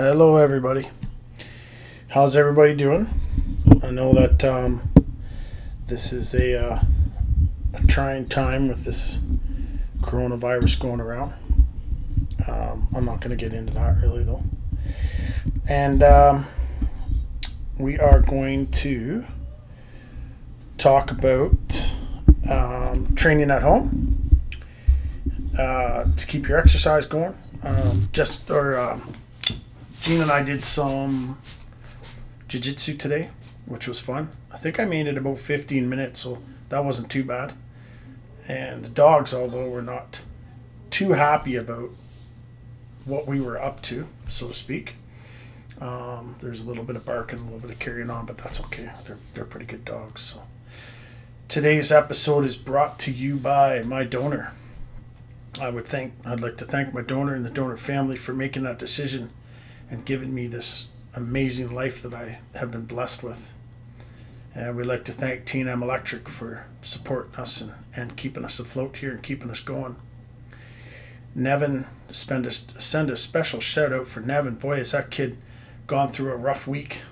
Hello, everybody. How's everybody doing? I know that um, this is a, uh, a trying time with this coronavirus going around. Um, I'm not going to get into that really, though. And um, we are going to talk about um, training at home uh, to keep your exercise going. Um, just or um, Jean and I did some jiu-jitsu today, which was fun. I think I made it about 15 minutes, so that wasn't too bad. And the dogs, although were not too happy about what we were up to, so to speak. Um, there's a little bit of barking, a little bit of carrying on, but that's okay. They're, they're pretty good dogs. So today's episode is brought to you by my donor. I would thank I'd like to thank my donor and the donor family for making that decision and giving me this amazing life that I have been blessed with. And we'd like to thank T&M Electric for supporting us and, and keeping us afloat here and keeping us going. Nevin, spend a, send a special shout out for Nevin. Boy, has that kid gone through a rough week.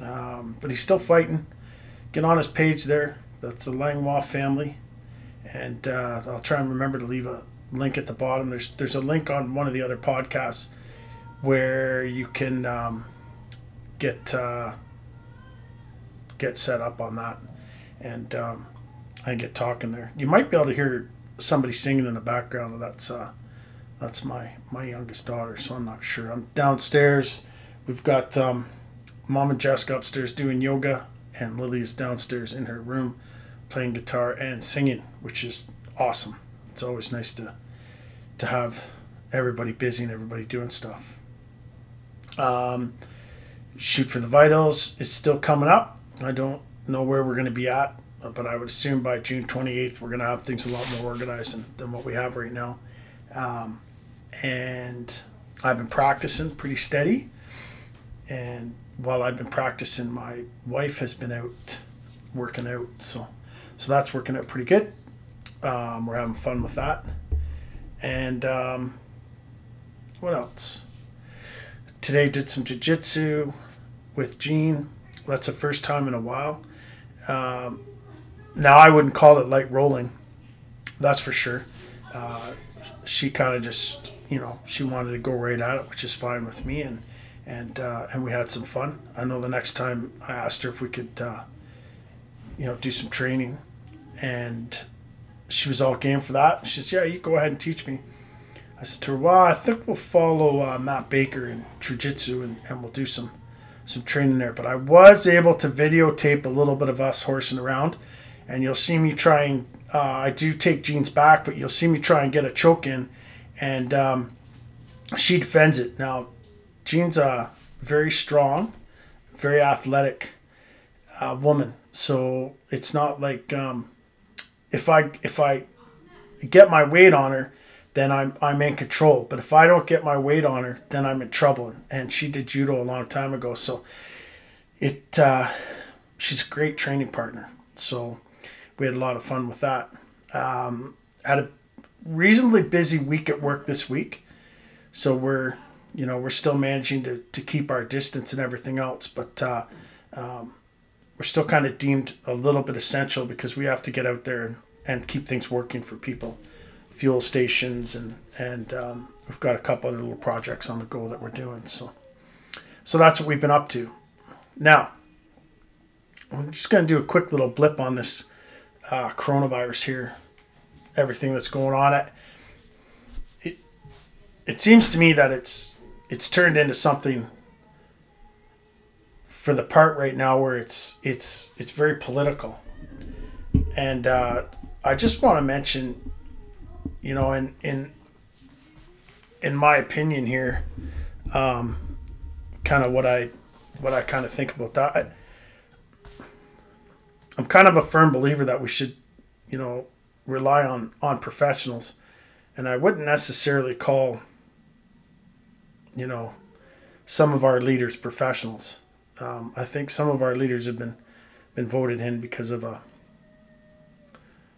Um, but he's still fighting. Get on his page there. That's the Langlois family. And uh, I'll try and remember to leave a link at the bottom. There's there's a link on one of the other podcasts where you can um, get uh, get set up on that, and um, I get talking there. You might be able to hear somebody singing in the background. That's uh, that's my my youngest daughter, so I'm not sure. I'm downstairs. We've got um, mom and Jessica upstairs doing yoga, and Lily is downstairs in her room playing guitar and singing, which is awesome. It's always nice to to have everybody busy and everybody doing stuff. Um, shoot for the vitals is still coming up. I don't know where we're going to be at, but I would assume by June 28th we're going to have things a lot more organized than, than what we have right now. Um, and I've been practicing pretty steady. And while I've been practicing, my wife has been out working out. So, so that's working out pretty good. Um, we're having fun with that. And um, what else? Today did some jiu-jitsu with Jean. That's the first time in a while. Um, now I wouldn't call it light rolling. That's for sure. Uh, she kind of just, you know, she wanted to go right at it, which is fine with me, and and uh, and we had some fun. I know the next time I asked her if we could, uh, you know, do some training, and she was all game for that. She says, "Yeah, you go ahead and teach me." I said to her, "Well, I think we'll follow uh, Matt Baker in jiu-jitsu and, and we'll do some some training there." But I was able to videotape a little bit of us horsing around, and you'll see me trying. Uh, I do take Jean's back, but you'll see me try and get a choke in, and um, she defends it. Now, Jean's a very strong, very athletic uh, woman, so it's not like um, if I if I get my weight on her, then I'm I'm in control. But if I don't get my weight on her, then I'm in trouble. And she did judo a long time ago, so it uh, she's a great training partner. So we had a lot of fun with that. Um, had a reasonably busy week at work this week, so we're you know we're still managing to, to keep our distance and everything else, but. Uh, um, we're still kind of deemed a little bit essential because we have to get out there and, and keep things working for people, fuel stations and and um, we've got a couple other little projects on the go that we're doing. So, so that's what we've been up to. Now, I'm just going to do a quick little blip on this uh, coronavirus here, everything that's going on. It, it it seems to me that it's it's turned into something for the part right now where it's it's it's very political, and uh, I just want to mention, you know, in in in my opinion here, um, kind of what I what I kind of think about that. I, I'm kind of a firm believer that we should, you know, rely on on professionals, and I wouldn't necessarily call, you know, some of our leaders professionals. Um, I think some of our leaders have been been voted in because of a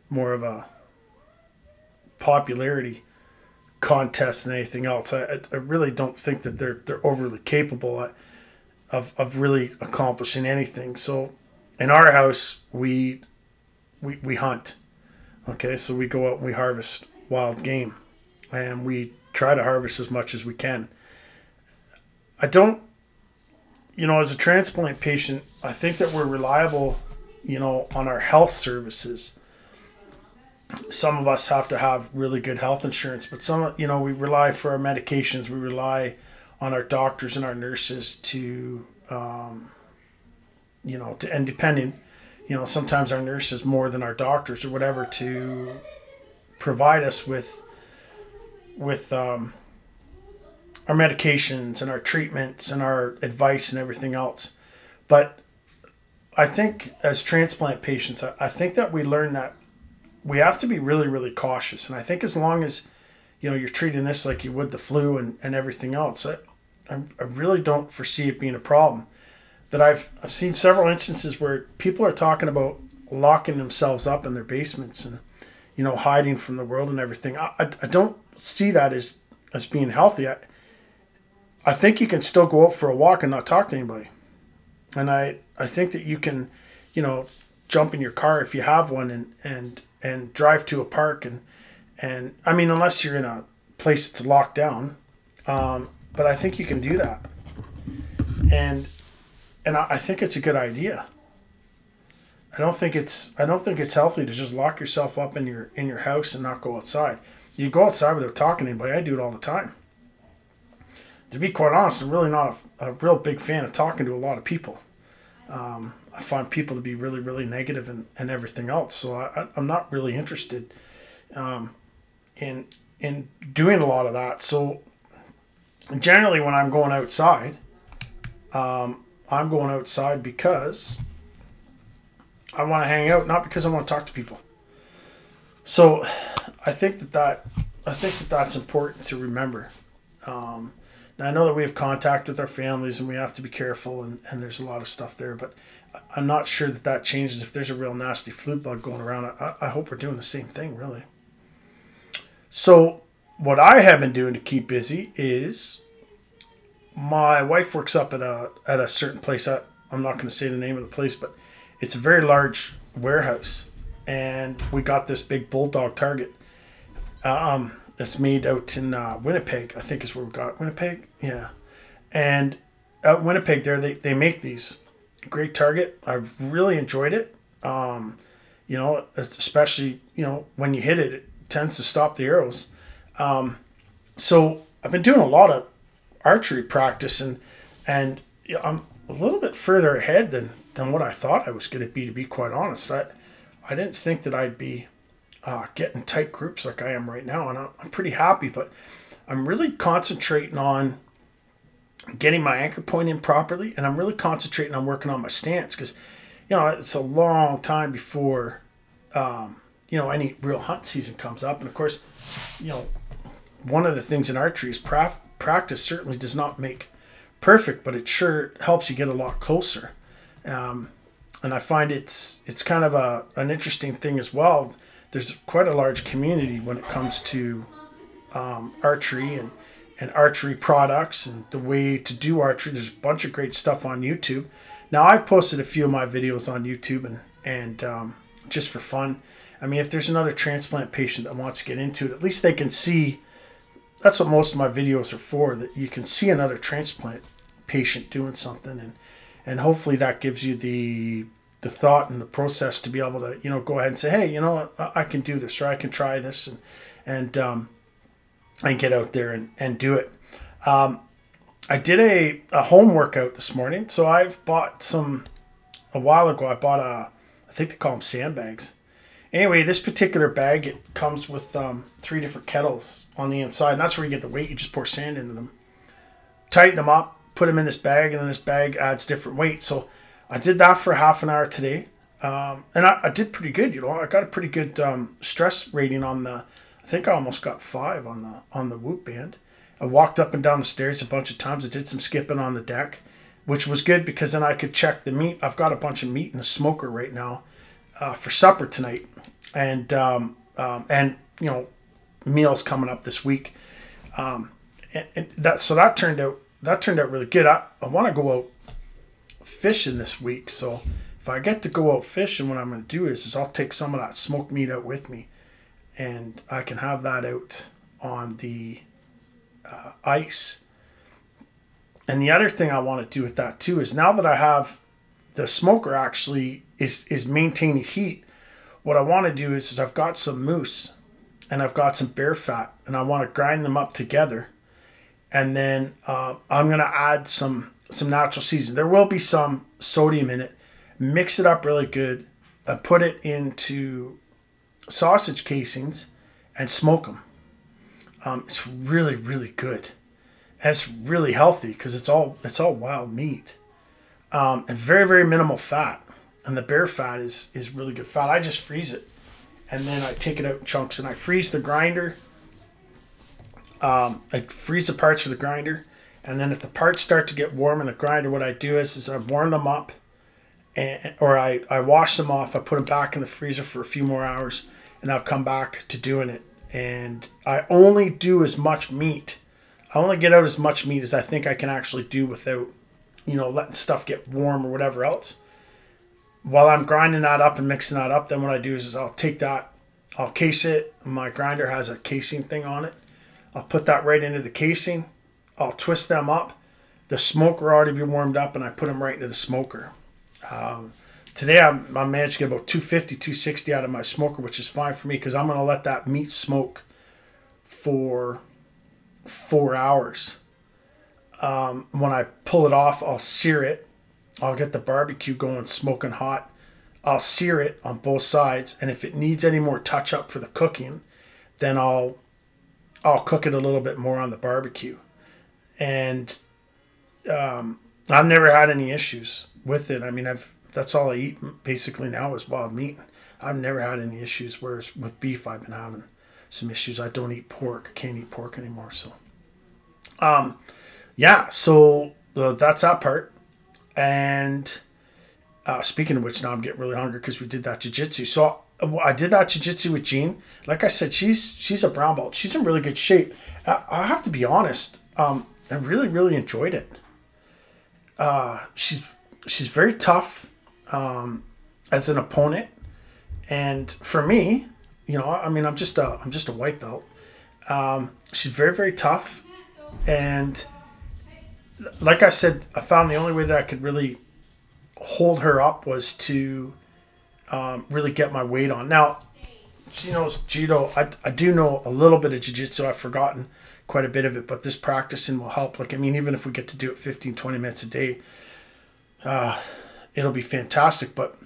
more of a popularity contests and anything else. I, I really don't think that they're they're overly capable of of really accomplishing anything. So in our house we we, we hunt. Okay, so we go out and we harvest wild game and we try to harvest as much as we can. I don't you know, as a transplant patient, I think that we're reliable, you know, on our health services some of us have to have really good health insurance, but some, you know, we rely for our medications. We rely on our doctors and our nurses to, um, you know, to and depending, you know, sometimes our nurses more than our doctors or whatever to provide us with, with um, our medications and our treatments and our advice and everything else. But I think as transplant patients, I, I think that we learn that we have to be really, really cautious. And I think as long as, you know, you're treating this like you would the flu and, and everything else, I, I really don't foresee it being a problem. But I've, I've seen several instances where people are talking about locking themselves up in their basements and, you know, hiding from the world and everything. I, I, I don't see that as, as being healthy. I, I think you can still go out for a walk and not talk to anybody. And I, I think that you can, you know, jump in your car if you have one and, and and drive to a park and and I mean unless you're in a place that's locked down, um, but I think you can do that, and and I, I think it's a good idea. I don't think it's I don't think it's healthy to just lock yourself up in your in your house and not go outside. You go outside without talking to anybody. I do it all the time. To be quite honest, I'm really not a, a real big fan of talking to a lot of people. Um, I find people to be really, really negative and, and everything else. So I, I'm not really interested um, in in doing a lot of that. So generally, when I'm going outside, um, I'm going outside because I want to hang out, not because I want to talk to people. So I think that that I think that that's important to remember. Um, now I know that we have contact with our families and we have to be careful, and, and there's a lot of stuff there, but I'm not sure that that changes if there's a real nasty flu bug going around. I, I hope we're doing the same thing, really. So, what I have been doing to keep busy is my wife works up at a at a certain place. I, I'm not going to say the name of the place, but it's a very large warehouse, and we got this big bulldog target. Um, that's made out in uh, Winnipeg. I think is where we got. Winnipeg. Yeah, and out Winnipeg, there they, they make these great target. I've really enjoyed it. Um, you know, especially you know when you hit it, it tends to stop the arrows. Um, so I've been doing a lot of archery practice, and and I'm a little bit further ahead than than what I thought I was going to be. To be quite honest, I I didn't think that I'd be uh, getting tight groups like I am right now, and I'm, I'm pretty happy. But I'm really concentrating on getting my anchor point in properly, and I'm really concentrating on working on my stance because, you know, it's a long time before, um, you know, any real hunt season comes up. And of course, you know, one of the things in archery is pra- practice certainly does not make perfect, but it sure helps you get a lot closer. Um, and I find it's it's kind of a an interesting thing as well. There's quite a large community when it comes to um, archery and and archery products and the way to do archery. There's a bunch of great stuff on YouTube. Now I've posted a few of my videos on YouTube and and um, just for fun. I mean, if there's another transplant patient that wants to get into it, at least they can see. That's what most of my videos are for. That you can see another transplant patient doing something, and and hopefully that gives you the the thought and the process to be able to you know go ahead and say, hey, you know what, I can do this or I can try this, and and um, and get out there and, and do it. Um, I did a, a home workout this morning. So I've bought some, a while ago, I bought a, I think they call them sandbags. Anyway, this particular bag, it comes with um, three different kettles on the inside. And that's where you get the weight. You just pour sand into them. Tighten them up, put them in this bag, and then this bag adds different weight. So I did that for half an hour today. Um, and I, I, did pretty good, you know. I got a pretty good um, stress rating on the I think I almost got five on the on the whoop band. I walked up and down the stairs a bunch of times. I did some skipping on the deck, which was good because then I could check the meat. I've got a bunch of meat in the smoker right now uh, for supper tonight, and um, um, and you know meals coming up this week. Um, and, and that so that turned out that turned out really good. I, I want to go out fishing this week, so if I get to go out fishing, what I'm going to do is, is I'll take some of that smoked meat out with me, and I can have that out on the uh, ice. And the other thing I want to do with that too is now that I have the smoker actually is is maintaining heat, what I want to do is, is I've got some moose and I've got some bear fat and I want to grind them up together. And then uh, I'm going to add some some natural season. There will be some sodium in it. Mix it up really good and put it into sausage casings and smoke them. Um, it's really really good. And it's really healthy because it's all it's all wild meat um, and very very minimal fat. And the bear fat is is really good fat. I just freeze it and then I take it out in chunks and I freeze the grinder. Um, I freeze the parts for the grinder, and then if the parts start to get warm in the grinder, what I do is, is I warm them up, and or I, I wash them off. I put them back in the freezer for a few more hours, and I'll come back to doing it. And I only do as much meat. I only get out as much meat as I think I can actually do without, you know, letting stuff get warm or whatever else while I'm grinding that up and mixing that up, then what I do is, is I'll take that, I'll case it. My grinder has a casing thing on it. I'll put that right into the casing. I'll twist them up. The smoker already be warmed up, and I put them right into the smoker. Um, today I, I managed to get about 250, 260 out of my smoker, which is fine for me because I'm going to let that meat smoke for four hours. Um, when I pull it off, I'll sear it I'll get the barbecue going smoking hot. I'll sear it on both sides, and if it needs any more touch up for the cooking, then I'll I'll cook it a little bit more on the barbecue. And um, I've never had any issues with it. I mean, I've that's all I eat basically now is wild meat. I've never had any issues. Whereas with beef, I've been having some issues. I don't eat pork. Can't eat pork anymore. So, um, yeah. So uh, that's that part. And uh, speaking of which, now I'm getting really hungry because we did that jujitsu. So I did that jujitsu with Jean. Like I said, she's she's a brown belt. She's in really good shape. I, I have to be honest. Um, I really really enjoyed it. Uh, she's she's very tough um, as an opponent, and for me, you know, I mean, I'm just a I'm just a white belt. Um, she's very very tough, and like I said, I found the only way that I could really hold her up was to um, really get my weight on. Now, she knows judo. I, I do know a little bit of jiu-jitsu. I've forgotten quite a bit of it, but this practicing will help. Like, I mean, even if we get to do it 15, 20 minutes a day, uh, it'll be fantastic. But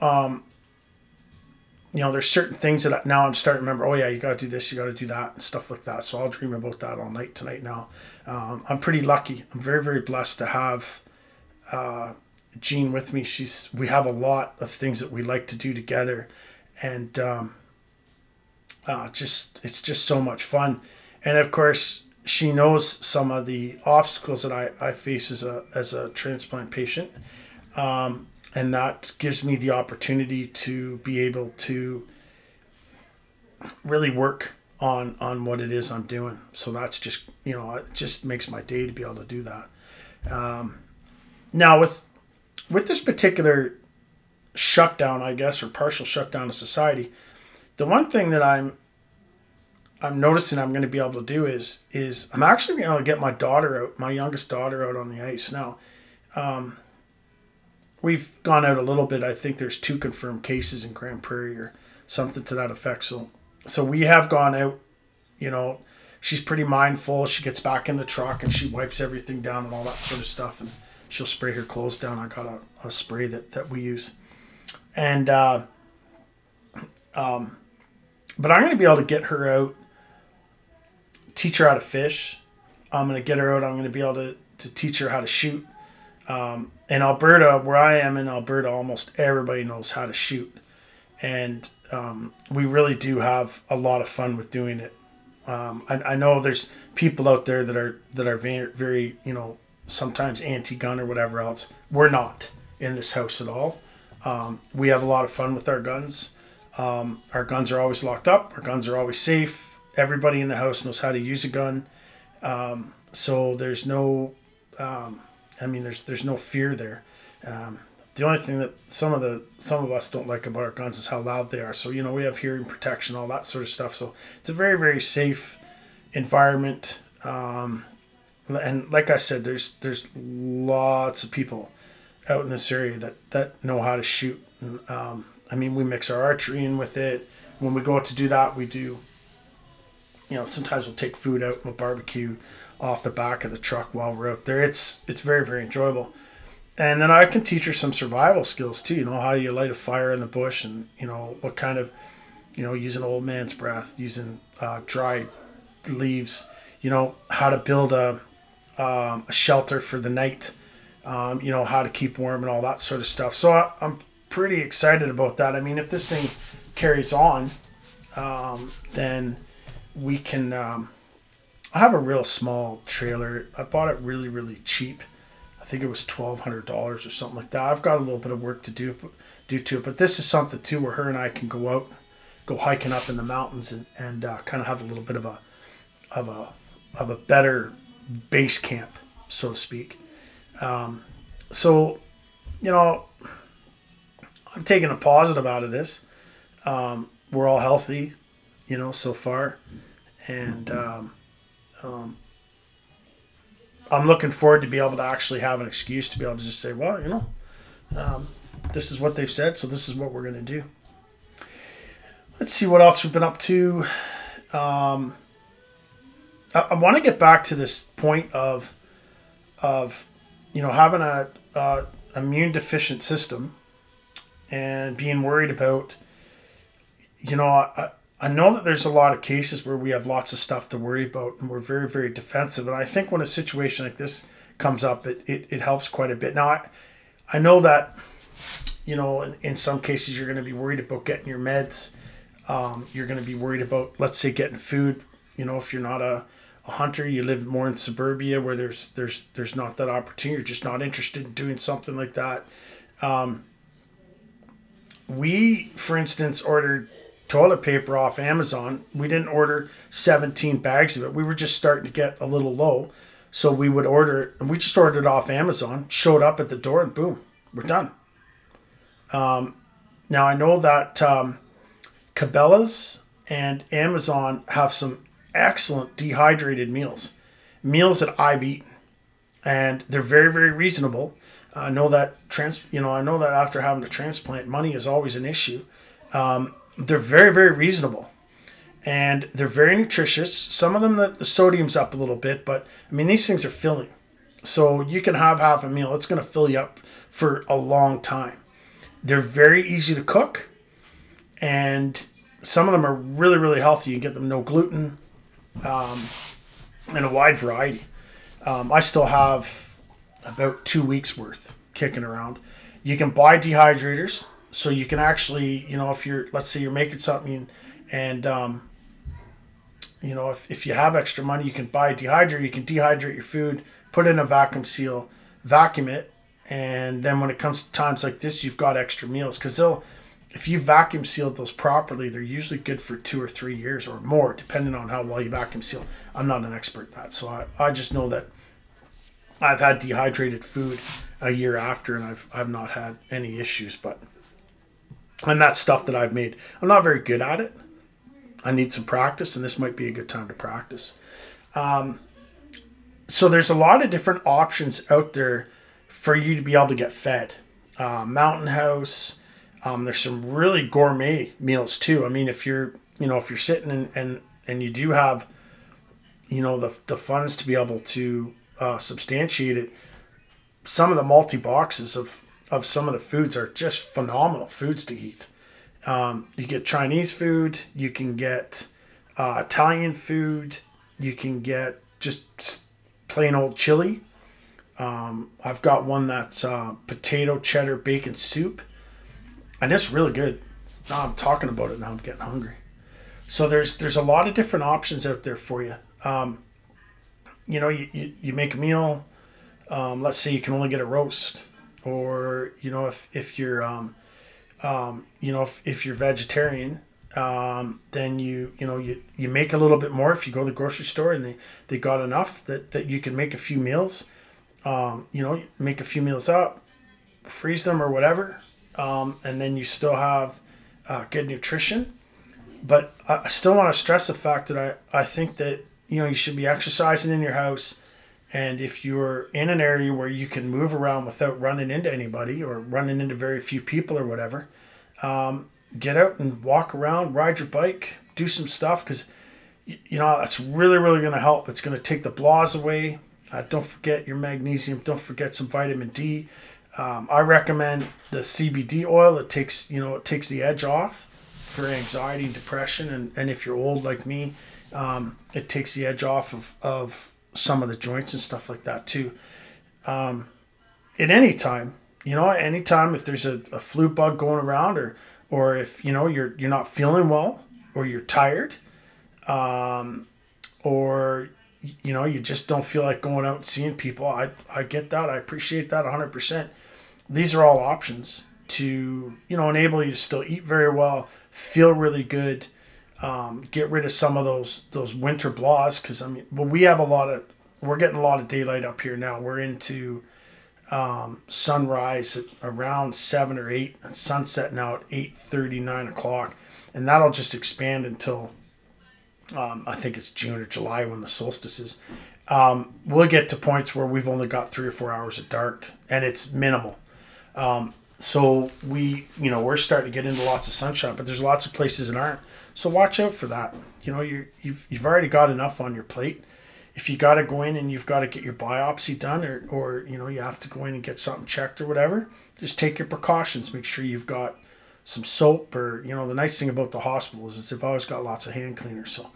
um, you know, there's certain things that I, now I'm starting to remember. Oh yeah, you got to do this, you got to do that, and stuff like that. So I'll dream about that all night tonight. Now, um, I'm pretty lucky. I'm very very blessed to have uh, Jean with me. She's we have a lot of things that we like to do together, and um, uh, just it's just so much fun. And of course, she knows some of the obstacles that I, I face as a as a transplant patient. Um, and that gives me the opportunity to be able to really work on on what it is I'm doing. So that's just you know it just makes my day to be able to do that. Um, now with with this particular shutdown, I guess, or partial shutdown of society, the one thing that I'm I'm noticing I'm going to be able to do is is I'm actually going to get my daughter out, my youngest daughter out on the ice now. Um, we've gone out a little bit. I think there's two confirmed cases in Grande Prairie or something to that effect. So, so we have gone out. You know, she's pretty mindful. She gets back in the truck and she wipes everything down and all that sort of stuff, and she'll spray her clothes down. I got a, a spray that that we use, and uh, um, but I'm going to be able to get her out, teach her how to fish. I'm going to get her out. I'm going to be able to to teach her how to shoot. Um, in Alberta, where I am in Alberta, almost everybody knows how to shoot, and um, we really do have a lot of fun with doing it. Um, I, I know there's people out there that are that are very, very you know sometimes anti-gun or whatever else. We're not in this house at all. Um, we have a lot of fun with our guns. Um, our guns are always locked up. Our guns are always safe. Everybody in the house knows how to use a gun. Um, so there's no, um, I mean, there's there's no fear there. Um, the only thing that some of the some of us don't like about our guns is how loud they are. So you know we have hearing protection, all that sort of stuff. So it's a very very safe environment. Um, and like I said, there's there's lots of people out in this area that that know how to shoot. Um, I mean, we mix our archery in with it. When we go out to do that, we do. You know, sometimes we'll take food out and we'll barbecue off the back of the truck while we're out there. It's it's very very enjoyable and then I can teach her some survival skills too. You know how you light a fire in the bush, and you know what kind of, you know, using old man's breath, using uh, dry leaves. You know how to build a, um, a shelter for the night. Um, you know how to keep warm and all that sort of stuff. So I, am pretty excited about that. I mean, if this thing carries on, um, then we can. Um, I have a real small trailer. I bought it really really cheap I think it was twelve hundred dollars or something like that. I've got a little bit of work to do do to it, but this is something too where her and I can go out, go hiking up in the mountains and and uh, kind of have a little bit of a of a of a better base camp, so to speak. Um, so, you know, I'm taking a positive out of this. Um, we're all healthy, you know, so far, and um, um I'm looking forward to be able to actually have an excuse to be able to just say, well, you know, um, this is what they've said, so this is what we're going to do. Let's see what else we've been up to. Um, I, I want to get back to this point of, of, you know, having a, a immune deficient system and being worried about, you know, I, I know that there's a lot of cases where we have lots of stuff to worry about and we're very, very defensive. And I think when a situation like this comes up, it, it, it helps quite a bit. Now, I, I know that, you know, in, in some cases you're going to be worried about getting your meds. Um, you're going to be worried about, let's say, getting food. You know, if you're not a, a hunter, you live more in suburbia where there's there's there's not that opportunity. You're just not interested in doing something like that. Um, we, for instance, ordered toilet paper off Amazon. We didn't order 17 bags of it. We were just starting to get a little low. So we would order it, and we just ordered it off Amazon, showed up at the door, and boom, we're done. Um, now I know that um, Cabela's and Amazon have some excellent dehydrated meals, meals that I've eaten, and they're very, very reasonable. I know that trans, you know, I know that after having a transplant, money is always an issue. Um, they're very very reasonable. And they're very nutritious. Some of them the, the sodium's up a little bit but i mean these things are filling. So you can have half a meal. It's going to fill you up for a long time. They're very easy to cook and some of them are really really healthy. You get them no gluten um, and a wide variety. Um, i still have about two weeks worth kicking around. You can buy dehydrators so you can actually you know if you're let's say you're making something and um, you know if, if you have extra money you can buy a dehydrator. You can dehydrate your food put it in a vacuum seal vacuum it. And then when it comes to times like this you've got extra meals. Because they'll if you vacuum sealed those properly they're usually good for two or three years or more depending on how well you vacuum seal. I'm not an expert at that. So i, I just know that i've had dehydrated food a year after and i've, I've not had any issues but and that's stuff that I've made. I'm not very good at it. I need some practice, and this might be a good time to practice. Um, so there's a lot of different options out there for you to be able to get fed. Uh, Mountain House. Um, there's some really gourmet meals too. I mean, if you're you know if you're sitting and and, and you do have you know the the funds to be able to uh, substantiate it, some of the multi boxes of of some of the foods are just phenomenal foods to eat. Um, you get Chinese food, you can get uh, Italian food, you can get just plain old chili. Um, I've got one that's uh, potato cheddar bacon soup, and it's really good. Now I'm talking about it. Now I'm getting hungry. So there's there's a lot of different options out there for you. Um, you know, you, you, you make a meal. Um, let's say you can only get a roast or you know if if you're um, um, you know if, if you're vegetarian Um, then you you know you, you make a little bit more if you go to the grocery store and they, they got enough that, that you can make a few meals. Um, you know, make a few meals up, freeze them or whatever, um, and then you still have uh, good nutrition. But I still want to stress the fact that I, I think that you know you should be exercising in your house, and if you're in an area where you can move around without running into anybody or running into very few people or whatever, um, get out and walk around, ride your bike, do some stuff because you know that's really really going to help. It's going to take the blahs away. Uh, don't forget your magnesium. Don't forget some vitamin D. Um, I recommend the CBD oil. It takes you know it takes the edge off for anxiety and depression, and, and if you're old like me, um, it takes the edge off of, of some of the joints and stuff like that too. Um, at any time, you know, anytime if there's a, a flu bug going around, or or if you know you're you're not feeling well, or you're tired, um, or you know you just don't feel like going out and seeing people. I I get that. I appreciate that hundred percent these are all options to you know enable you to still eat very well, feel really good, um, get rid of some of those those winter blahs because I mean, well, we have a lot of we're getting a lot of daylight up here now. We're into um, sunrise at around seven or eight, and sunset now at eight thirty nine o'clock, and that'll just expand until um, I think it's June or July when the solstice is. Um, we'll get to points where we've only got three or four hours of dark, and it's minimal. Um, so we, you know, we're starting to get into lots of sunshine, but there's lots of places that aren't. So watch out for that. You know, you you've you've already got enough on your plate. If you got to go in and you've got to get your biopsy done, or or you know you have to go in and get something checked or whatever, just take your precautions. Make sure you've got some soap, or you know, the nice thing about the hospital is they've always got lots of hand cleaners. So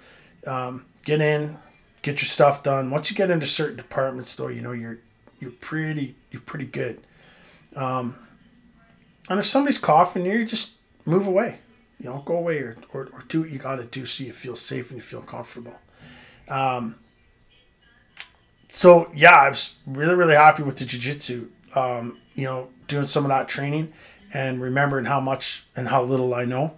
um, get in, get your stuff done. Once you get into certain departments, though, you know you're you're pretty you're pretty good. Um, and if somebody's coughing you, just move away. You know, go away or, or, or do what you got to do so you feel safe and you feel comfortable. Um, so, yeah, I was really, really happy with the jiu-jitsu. Um, you know, doing some of that training and remembering how much and how little I know.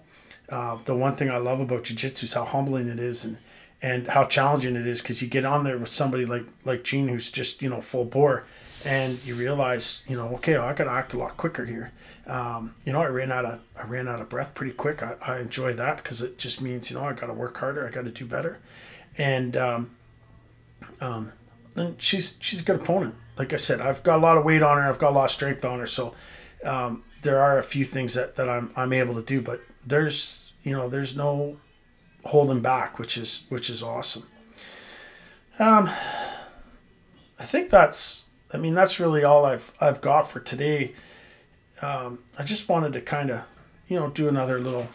Uh, the one thing I love about jiu-jitsu is how humbling it is and, and how challenging it is because you get on there with somebody like, like Jean who's just, you know, full bore and you realize, you know, okay, well, I got to act a lot quicker here. Um, you know, I ran out of I ran out of breath pretty quick. I, I enjoy that because it just means you know I got to work harder. I got to do better, and um, um, and she's she's a good opponent. Like I said, I've got a lot of weight on her. I've got a lot of strength on her. So um, there are a few things that, that I'm I'm able to do, but there's you know there's no holding back, which is which is awesome. Um, I think that's I mean, that's really all I've I've got for today. Um, I just wanted to kind of, you know, do another little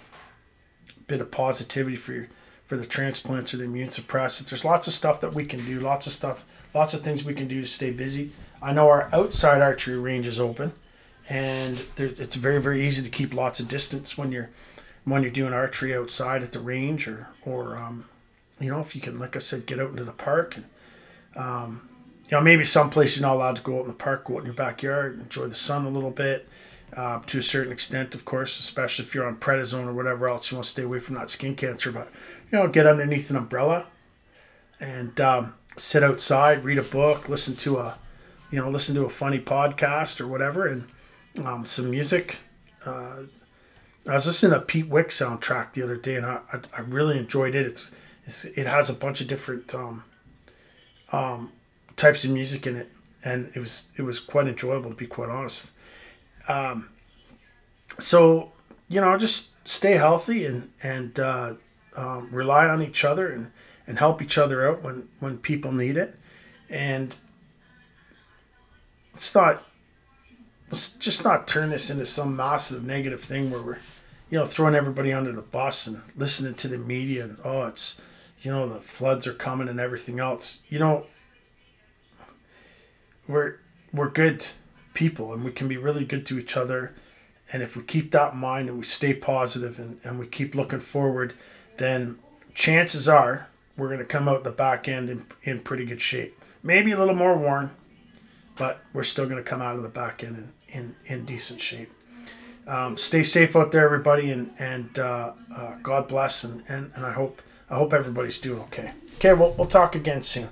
bit of positivity for your, for the transplants or the immune suppressants. There's lots of stuff that we can do. Lots of stuff. Lots of things we can do to stay busy. I know our outside archery range is open, and there, it's very very easy to keep lots of distance when you're when you're doing archery outside at the range or or um, you know if you can like I said get out into the park and um, you know, maybe some places you're not allowed to go out in the park, go out in your backyard, enjoy the sun a little bit. Uh, to a certain extent, of course, especially if you're on prednisone or whatever else, you want to stay away from that skin cancer. But you know, get underneath an umbrella and um, sit outside, read a book, listen to a, you know, listen to a funny podcast or whatever, and um, some music. Uh, I was listening to Pete Wick soundtrack the other day, and I, I, I really enjoyed it. It's, it's it has a bunch of different um, um, types of music in it, and it was it was quite enjoyable to be quite honest. Um, so you know, just stay healthy and and uh, um, rely on each other and and help each other out when when people need it, and let's not let's just not turn this into some massive negative thing where we're you know throwing everybody under the bus and listening to the media and oh it's you know the floods are coming and everything else you know we're we're good people and we can be really good to each other and if we keep that in mind and we stay positive and, and we keep looking forward then chances are we're going to come out the back end in, in pretty good shape maybe a little more worn but we're still going to come out of the back end in, in, in decent shape um, stay safe out there, everybody, and and uh, uh, God bless, and, and and I hope I hope everybody's doing okay. Okay, we'll we'll talk again soon.